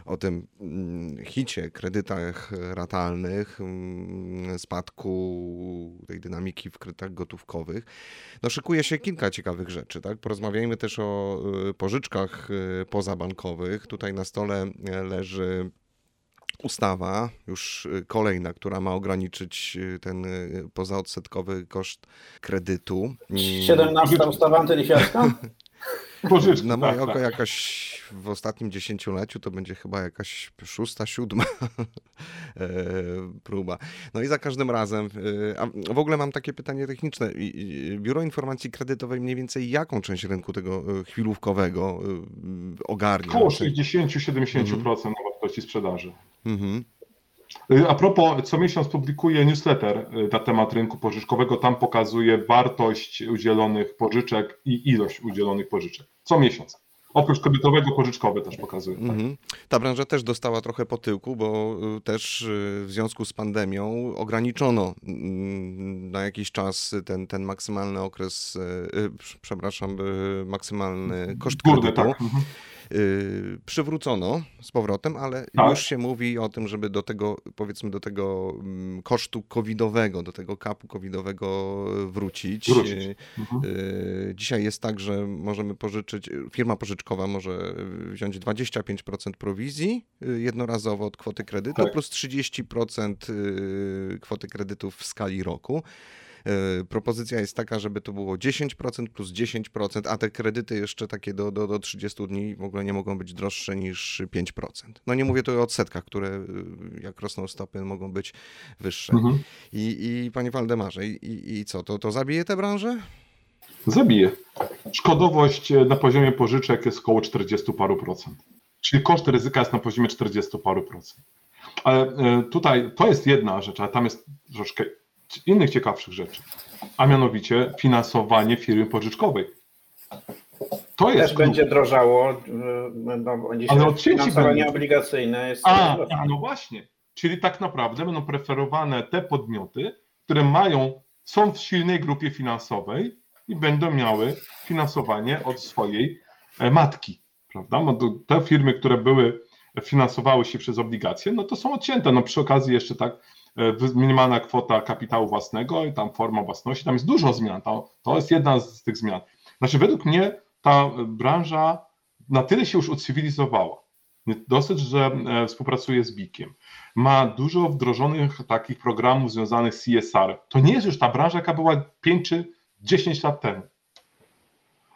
o tym mm, hicie, kredytach ratalnych, mm, spadku tej dynamiki w kredytach gotówkowych. No szykuje się kilka ciekawych rzeczy, tak? Porozmawiajmy też o y, pożyczkach y, pozabankowych. Tutaj na stole y, leży ustawa, już y, kolejna, która ma ograniczyć ten pozaodsetkowy koszt kredytu. Mm, 17 ustawa antylichwiarska? Pożyczki, Na moje tak, oko tak. jakaś w ostatnim dziesięcioleciu to będzie chyba jakaś szósta, siódma e, próba. No i za każdym razem, e, a w ogóle mam takie pytanie techniczne. Biuro Informacji Kredytowej mniej więcej jaką część rynku tego e, chwilówkowego ogarnia? Około Czy- 60-70% na wartości sprzedaży. Mhm. Y, A propos, co miesiąc publikuję newsletter y, na temat rynku pożyczkowego. Tam pokazuję wartość udzielonych pożyczek i ilość udzielonych pożyczek. Co miesiąc. Oprócz kredytowego, pożyczkowe też pokazuję. Tak. Mhm. Ta branża też dostała trochę po tyłku, bo y, też w związku z pandemią ograniczono mm, na jakiś czas ten, ten maksymalny okres, przepraszam, maksymalny koszt Górny, kredytu. tak. Mhm. Y, przywrócono z powrotem, ale Tak. już się mówi o tym, żeby do tego, powiedzmy, do tego mm, kosztu covidowego, do tego kapu covidowego wrócić. Wrócić. Y, Mhm. y, Dzisiaj jest tak, że możemy pożyczyć, firma pożyczkowa może wziąć 25% prowizji jednorazowo od kwoty kredytu, Tak. plus 30% y, kwoty kredytu w skali roku. Y, Propozycja jest taka, żeby to było 10% plus 10%, a te kredyty jeszcze takie do, do, do 30 dni w ogóle nie mogą być droższe niż 5%. No nie mówię tu o odsetkach, które y, jak rosną stopy mogą być wyższe. Mhm. I, I panie Waldemarze, i, i, i co, to, to zabije tę branżę? Zabije. Szkodowość e, na poziomie pożyczek jest około 40 paru procent. Czyli koszt ryzyka jest na poziomie 40 paru procent. Ale e, tutaj to jest jedna rzecz, ale tam jest troszkę innych ciekawszych rzeczy. A mianowicie finansowanie firmy pożyczkowej. To jest Też klucz. będzie drożało, y, no, Ale odcięci finansowanie będą. obligacyjne jest... A, a, no właśnie. Czyli tak naprawdę będą preferowane te podmioty, które mają, są w silnej grupie finansowej i będą miały finansowanie od swojej e, matki, prawda? Te firmy, które były, finansowały się przez obligacje, no to są odcięte. No przy okazji jeszcze tak e, minimalna kwota kapitału własnego i tam forma własności, tam jest dużo zmian, to, to jest jedna z tych zmian. Znaczy według mnie ta e, branża na tyle się już ucywilizowała, dosyć, że e, współpracuje z BIK-iem, ma dużo wdrożonych takich programów związanych z CSR. To nie jest już ta branża, jaka była 5 czy 10 lat temu.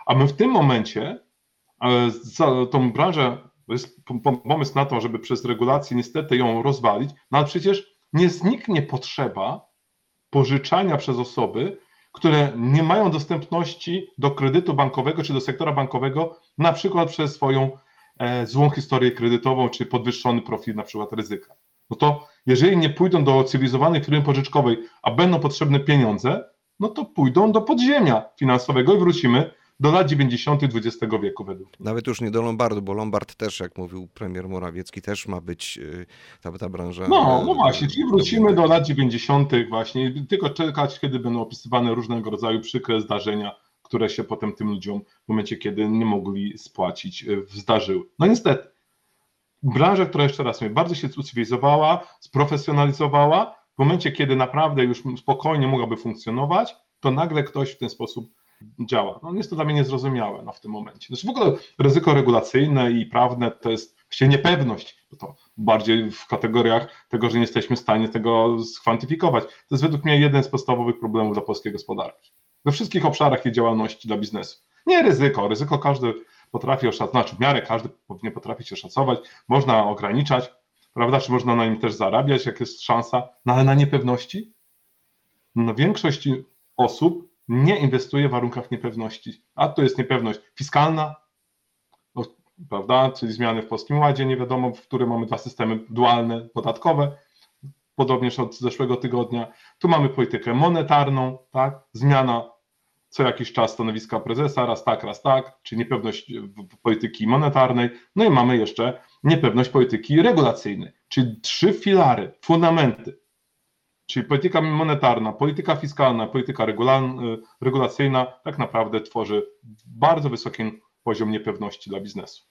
A my w tym momencie e, za tą branżę, jest pomysł na to, żeby przez regulacje niestety ją rozwalić, no ale przecież nie zniknie potrzeba pożyczania przez osoby, które nie mają dostępności do kredytu bankowego czy do sektora bankowego, na przykład przez swoją e, złą historię kredytową czy podwyższony profil na przykład ryzyka. No to jeżeli nie pójdą do cywilizowanej firmy pożyczkowej, a będą potrzebne pieniądze, no to pójdą do podziemia finansowego i wrócimy do lat 90. XX wieku według mnie. Nawet już nie do Lombardu, bo Lombard też, jak mówił premier Morawiecki, też ma być y, ta, ta branża. No, e, no właśnie, czyli wrócimy do lat 90. właśnie, tylko czekać, kiedy będą opisywane różnego rodzaju przykre zdarzenia, które się potem tym ludziom w momencie, kiedy nie mogli spłacić, y, zdarzyły. No niestety, branża, która jeszcze raz mówię, bardzo się ucywilizowała, sprofesjonalizowała, w momencie, kiedy naprawdę już spokojnie mogłaby funkcjonować, to nagle ktoś w ten sposób działa. No jest to dla mnie niezrozumiałe no, w tym momencie. Znaczy w ogóle ryzyko regulacyjne i prawne to jest właściwie niepewność, bo to bardziej w kategoriach tego, że nie jesteśmy w stanie tego skwantyfikować. To jest według mnie jeden z podstawowych problemów dla polskiej gospodarki. We wszystkich obszarach jej działalności dla biznesu. Nie ryzyko, ryzyko każdy potrafi oszacować, znaczy w miarę każdy powinien potrafić oszacować, można ograniczać, prawda, czy można na nim też zarabiać, jak jest szansa, no ale na niepewności? No większość osób nie inwestuje w warunkach niepewności, a to jest niepewność fiskalna, no, prawda, czyli zmiany w Polskim Ładzie, nie wiadomo, w którym mamy dwa systemy dualne, podatkowe, podobnież od zeszłego tygodnia. Tu mamy politykę monetarną, tak, zmiana co jakiś czas stanowiska prezesa, raz tak, raz tak, czyli niepewność polityki monetarnej, no i mamy jeszcze niepewność polityki regulacyjnej, czyli trzy filary, fundamenty, czyli polityka monetarna, polityka fiskalna, polityka regula- regulacyjna tak naprawdę tworzy bardzo wysoki poziom niepewności dla biznesu.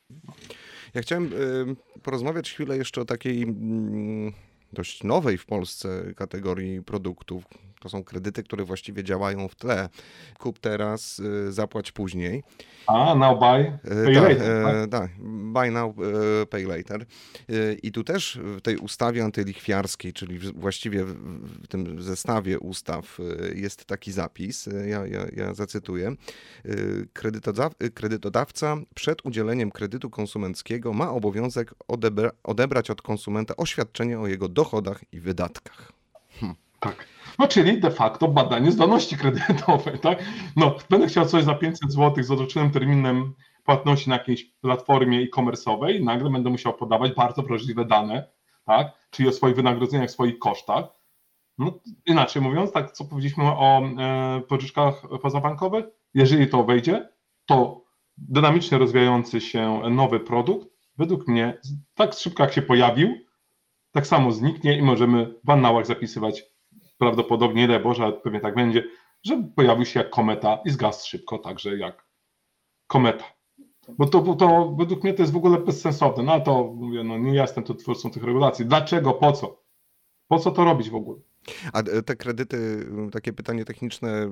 Ja chciałem y, porozmawiać chwilę jeszcze o takiej mm, dość nowej w Polsce kategorii produktów. To są kredyty, które właściwie działają w tle. Kup teraz, y, zapłać później. A, now buy, E, pay tak, later, tak? e, tak, buy now, pay later. I tu też w tej ustawie antylichwiarskiej, czyli właściwie w- tym zestawie ustaw jest taki zapis, ja, ja, ja zacytuję. Kredytodaw, kredytodawca przed udzieleniem kredytu konsumenckiego ma obowiązek odebra, odebrać od konsumenta oświadczenie o jego dochodach i wydatkach. Tak. No czyli de facto badanie zdolności kredytowej, tak? No, będę chciał coś za 500 zł z odroczonym terminem płatności na jakiejś platformie e-commerce'owej nagle będę musiał podawać bardzo wrażliwe dane, tak? Czyli o swoich wynagrodzeniach, swoich kosztach. No, inaczej mówiąc, tak co powiedzieliśmy o e, pożyczkach pozabankowych, jeżeli to wejdzie, to dynamicznie rozwijający się nowy produkt, według mnie, tak szybko jak się pojawił, tak samo zniknie i możemy w annałach zapisywać prawdopodobnie, ile Boże, ale pewnie tak będzie, że pojawił się jak kometa i zgasł szybko, także jak kometa. Bo to, to według mnie to jest w ogóle bezsensowne. No ale to mówię, no nie jestem tu twórcą tych regulacji. Dlaczego? Po co? Po co to robić w ogóle? A te kredyty, takie pytanie techniczne,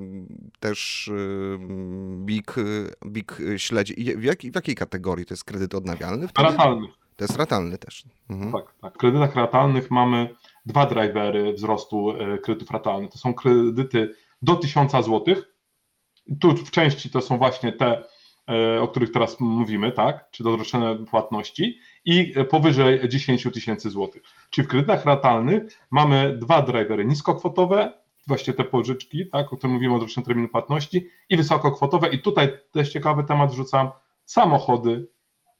też m, BIK, y, BIK y, śledzi. W, jak, w jakiej kategorii to jest kredyt odnawialny? Wtedy? Ratalnych. To jest ratalny też. Mhm. Tak, tak. W kredytach ratalnych mamy dwa drivery wzrostu e, kredytów ratalnych. To są kredyty do 1000 zł. Tu w części to są właśnie te, e, o których teraz mówimy, tak? Czy doroczone płatności i e, powyżej 10 tysięcy złotych. Czyli w kredytach ratalnych mamy dwa drivery niskokwotowe, właśnie te pożyczki, tak, o których mówimy o dorocznym terminie płatności i wysokokwotowe. I tutaj też ciekawy temat wrzucam, samochody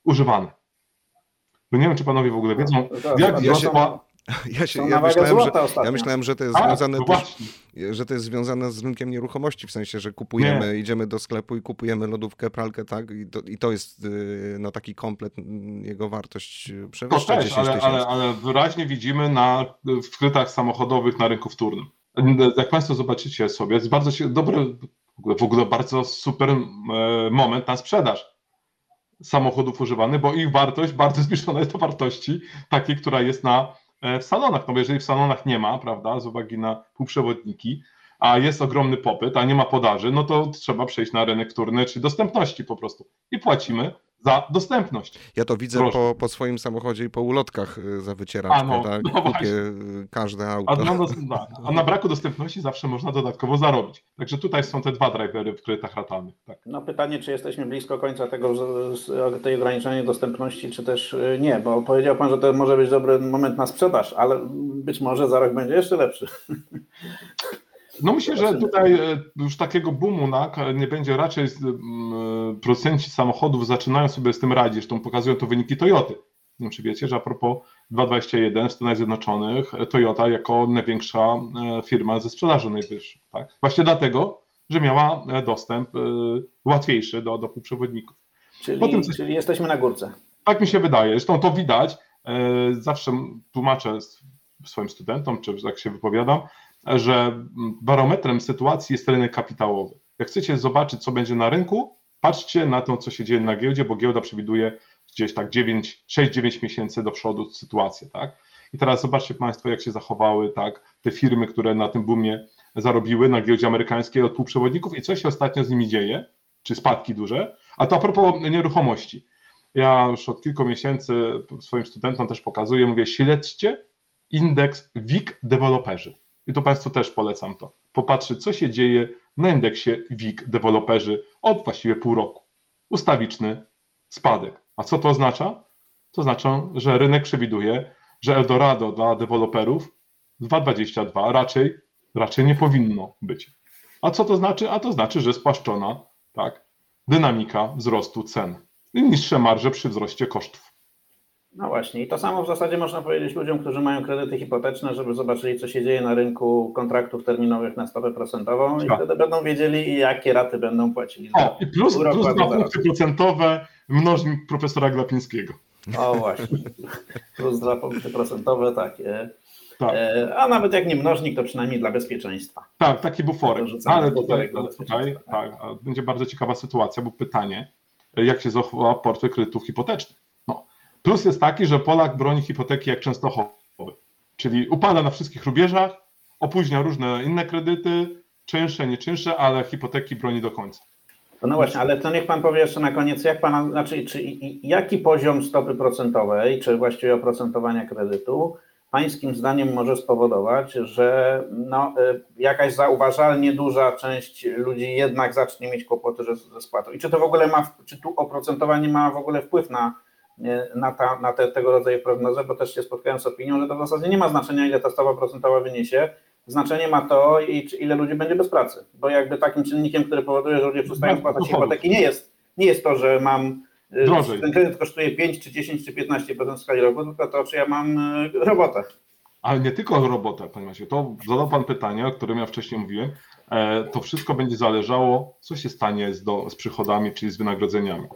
używane. Nie wiem, czy panowie w ogóle wiedzą, To- jak to- wzrosła Ja, się, ja, myślałem, że, ja myślałem, że to jest A, związane no też, że to jest związane z rynkiem nieruchomości, w sensie, że kupujemy, idziemy do sklepu i kupujemy lodówkę, pralkę, tak? I to, i to jest y, no, taki komplet, mm, jego wartość y, przewyższa też, 10 ale, tysięcy. ale, ale wyraźnie widzimy na w kredytach samochodowych na rynku wtórnym. Jak Państwo zobaczycie sobie, jest bardzo się, ogóle, w ogóle bardzo super e, moment na sprzedaż samochodów używanych, bo ich wartość bardzo zbliżona jest do wartości takiej, która jest na, w salonach. No bo jeżeli w salonach nie ma, prawda, z uwagi na półprzewodniki, a jest ogromny popyt, a nie ma podaży, no to trzeba przejść na rynek wtórny, czy dostępności po prostu. I płacimy za dostępność. Ja to widzę po, po swoim samochodzie i po ulotkach y, za wycieraczkę, no, tak? no Kupię każde auto. A, na, tak. a na braku dostępności zawsze można dodatkowo zarobić. Także tutaj są te dwa drivery w kredytach ratalnych. Tak. No pytanie, czy jesteśmy blisko końca tego, z- z- tej ograniczonej dostępności, czy też y, nie, bo powiedział Pan, że to może być dobry moment na sprzedaż, ale być może za rok będzie jeszcze lepszy. No myślę, że tutaj e, już takiego boomu na, nie będzie raczej m, producenci samochodów zaczynają sobie z tym radzić, zresztą pokazują to wyniki Toyoty. Nie wiem, czy wiecie, że a propos 221 w Stanach Zjednoczonych e, Toyota jako największa e, firma ze sprzedaży najwyższej. Tak? Właśnie dlatego, że miała e, dostęp e, łatwiejszy do, do półprzewodników. Czyli, coś- czyli jesteśmy na górce. Tak mi się wydaje. Zresztą to widać. e, Zawsze tłumaczę swoim studentom, czy jak się wypowiadam, że barometrem sytuacji jest rynek kapitałowy. Jak chcecie zobaczyć, co będzie na rynku, patrzcie na to, co się dzieje na giełdzie, bo giełda przewiduje gdzieś tak 9, 6-9 miesięcy do przodu sytuację. Tak? I teraz zobaczcie Państwo, jak się zachowały tak, te firmy, które na tym boomie zarobiły na giełdzie amerykańskiej od półprzewodników i co się ostatnio z nimi dzieje, czy spadki duże. A to a propos nieruchomości. Ja już od kilku miesięcy swoim studentom też pokazuję, mówię, śledźcie indeks WIG deweloperzy. I to Państwu też polecam to. Popatrzeć, co się dzieje na indeksie WIG deweloperzy od właściwie pół roku. Ustawiczny spadek. A co to oznacza? To oznacza, że rynek przewiduje, że Eldorado dla deweloperów 2,22 raczej, raczej nie powinno być. A co to znaczy? A to znaczy, że spłaszczona tak, dynamika wzrostu cen i niższe marże przy wzroście kosztów. No właśnie, i to samo w zasadzie można powiedzieć ludziom, którzy mają kredyty hipoteczne, żeby zobaczyli, co się dzieje na rynku kontraktów terminowych na stopę procentową i Tak. wtedy będą wiedzieli, jakie raty będą płacili. O, i plus, plus dwa punkty procentowe mnożnik profesora Glapińskiego. O właśnie, plus dwa punkty procentowe, tak. Tak. A nawet jak nie mnożnik, to przynajmniej dla bezpieczeństwa. Tak, taki buforek. Dorzucamy Ale tutaj, tutaj tak, będzie bardzo ciekawa sytuacja, bo pytanie, jak się zachowa portfel kredytów hipotecznych. No. Plus jest taki, że Polak broni hipoteki jak częstochowy, czyli upada na wszystkich rubieżach, opóźnia różne inne kredyty, czynsze, nie czynsze, ale hipoteki broni do końca. To no właśnie, ale to niech Pan powie jeszcze na koniec, jak Pana, znaczy, czy, jaki poziom stopy procentowej, czy właściwie oprocentowania kredytu, Pańskim zdaniem może spowodować, że no, y, jakaś zauważalnie duża część ludzi jednak zacznie mieć kłopoty ze, ze spłatą? I czy to w ogóle ma, czy tu oprocentowanie ma w ogóle wpływ na, na, ta, na te, tego rodzaju prognozy, bo też się spotkałem z opinią, że to w zasadzie nie ma znaczenia, ile ta stopa procentowa wyniesie, znaczenie ma to, i, ile ludzi będzie bez pracy, bo jakby takim czynnikiem, który powoduje, że ludzie przestają Bardzo spłacać dochodów. hipoteki, nie jest, nie jest to, że mam y, Drożej. ten kredyt kosztuje 5, czy 10, czy 15% w skali roku, tylko to, czy ja mam y, robotę. Ale nie tylko robotę, panie. To zadał pan pytanie, o którym ja wcześniej mówiłem. E, To wszystko będzie zależało, co się stanie z, do, z przychodami, czyli z wynagrodzeniami.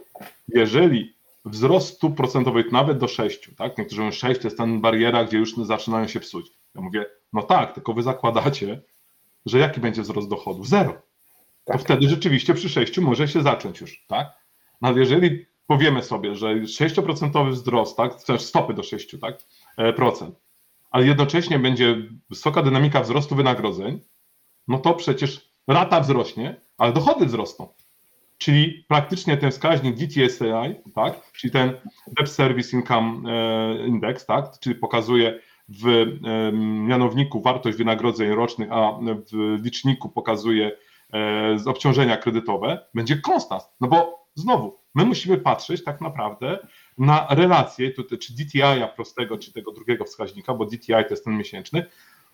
Jeżeli wzrost stóp procentowych nawet do 6, tak? Niektórzy mówią 6 to jest ten bariera, gdzie już zaczynają się psuć. Ja mówię, no tak, tylko wy zakładacie, że jaki będzie wzrost dochodów? Zero. To Tak. wtedy rzeczywiście przy 6 może się zacząć już, tak? No ale jeżeli powiemy sobie, że 6% wzrost, tak? Też stopy do 6, tak? E, procent, ale jednocześnie będzie wysoka dynamika wzrostu wynagrodzeń, no to przecież rata wzrośnie, ale dochody wzrosną. Czyli praktycznie ten wskaźnik DTSI, tak, czyli ten Debt Service Income e, Index, tak, czyli pokazuje w em, mianowniku wartość wynagrodzeń rocznych, a w liczniku pokazuje e, obciążenia kredytowe, będzie konstans. No bo znowu, my musimy patrzeć tak naprawdę na relację, czy DTI-a prostego, czy tego drugiego wskaźnika, bo DTI to jest ten miesięczny.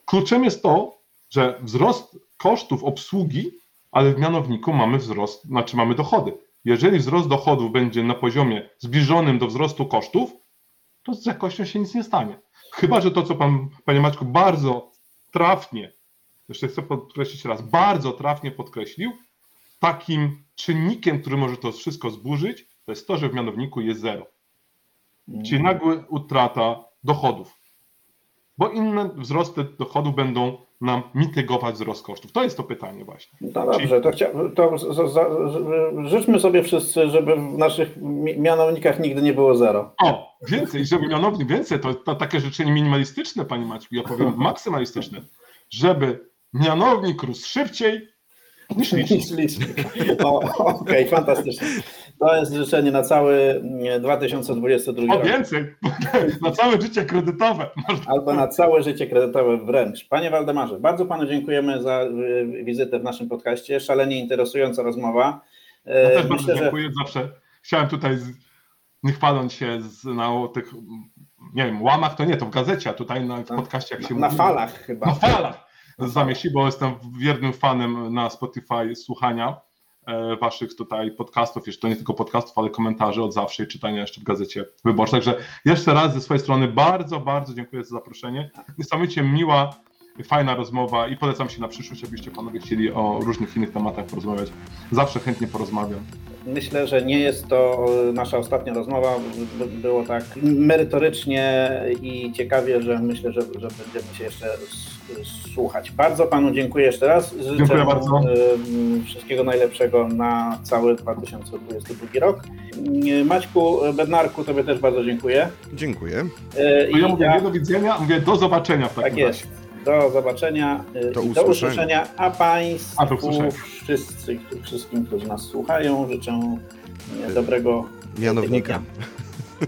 Kluczem jest to, że wzrost kosztów obsługi, ale w mianowniku mamy wzrost, znaczy mamy dochody. Jeżeli wzrost dochodów będzie na poziomie zbliżonym do wzrostu kosztów, to z jakością się nic nie stanie. Chyba, że to, co pan, panie Maćku, bardzo trafnie, jeszcze chcę podkreślić raz, bardzo trafnie podkreślił, takim czynnikiem, który może to wszystko zburzyć, to jest to, że w mianowniku jest zero. Czyli nagła utrata dochodów. Bo inne wzrosty dochodów będą nam mitygować wzrost kosztów? To jest to pytanie właśnie. No dobrze, to, chcia, to życzmy sobie wszyscy, żeby w naszych mi- mianownikach nigdy nie było zero. O, więcej, żeby mianownik więcej, to, to takie życzenie minimalistyczne, Pani Maćku, ja powiem maksymalistyczne, żeby mianownik rósł szybciej niż licznik. Okej, fantastycznie. To jest życzenie na cały mm, 2022 O rok. więcej, na całe życie kredytowe. Albo na całe życie kredytowe wręcz. Panie Waldemarze, bardzo Panu dziękujemy za y, wizytę w naszym podcaście. Szalenie interesująca rozmowa. Ja też bardzo Myślę, że dziękuję, zawsze chciałem tutaj, nie chwaląc się z, na tych, nie wiem, łamach, to nie, to w gazecie, a tutaj na, w podcaście, jak się na mówi. falach chyba. Na falach zamieści, bo jestem wiernym fanem na Spotify słuchania waszych tutaj podcastów, jeszcze to nie tylko podcastów, ale komentarzy od zawsze i czytania jeszcze w Gazecie Wyborczej. Także jeszcze raz ze swojej strony bardzo, bardzo dziękuję za zaproszenie. Niesamowicie miła, fajna rozmowa i polecam się na przyszłość, jakbyście panowie chcieli o różnych innych tematach porozmawiać. Zawsze chętnie porozmawiam. Myślę, że nie jest to nasza ostatnia rozmowa. By- Było tak merytorycznie i ciekawie, że myślę, że, że będziemy się jeszcze słuchać. Bardzo Panu dziękuję jeszcze raz. Życzę Dziękuję bardzo. em, wszystkiego najlepszego na cały 2022 rok. Em, Maćku Bednarku, Tobie też bardzo dziękuję. Dziękuję. E, To ja mówię ja- nie do widzenia, mówię do zobaczenia w takim tak jest. Do zobaczenia, y, Do usłyszenia. usłyszenia, a Państwu A, do usłyszenia. wszyscy, wszystkim, którzy nas słuchają, życzę y, dobrego Mianownika. tygodnia.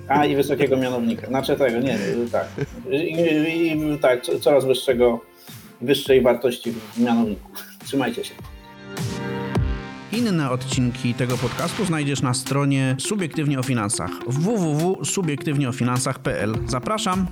A i wysokiego mianownika. Znaczy tego, nie, y, tak. I, i, i tak, co- coraz wyższego, wyższej wartości w mianowniku. Trzymajcie się. Inne odcinki tego podcastu znajdziesz na stronie Subiektywnie o Finansach www.subiektywnieofinansach.pl. Zapraszam!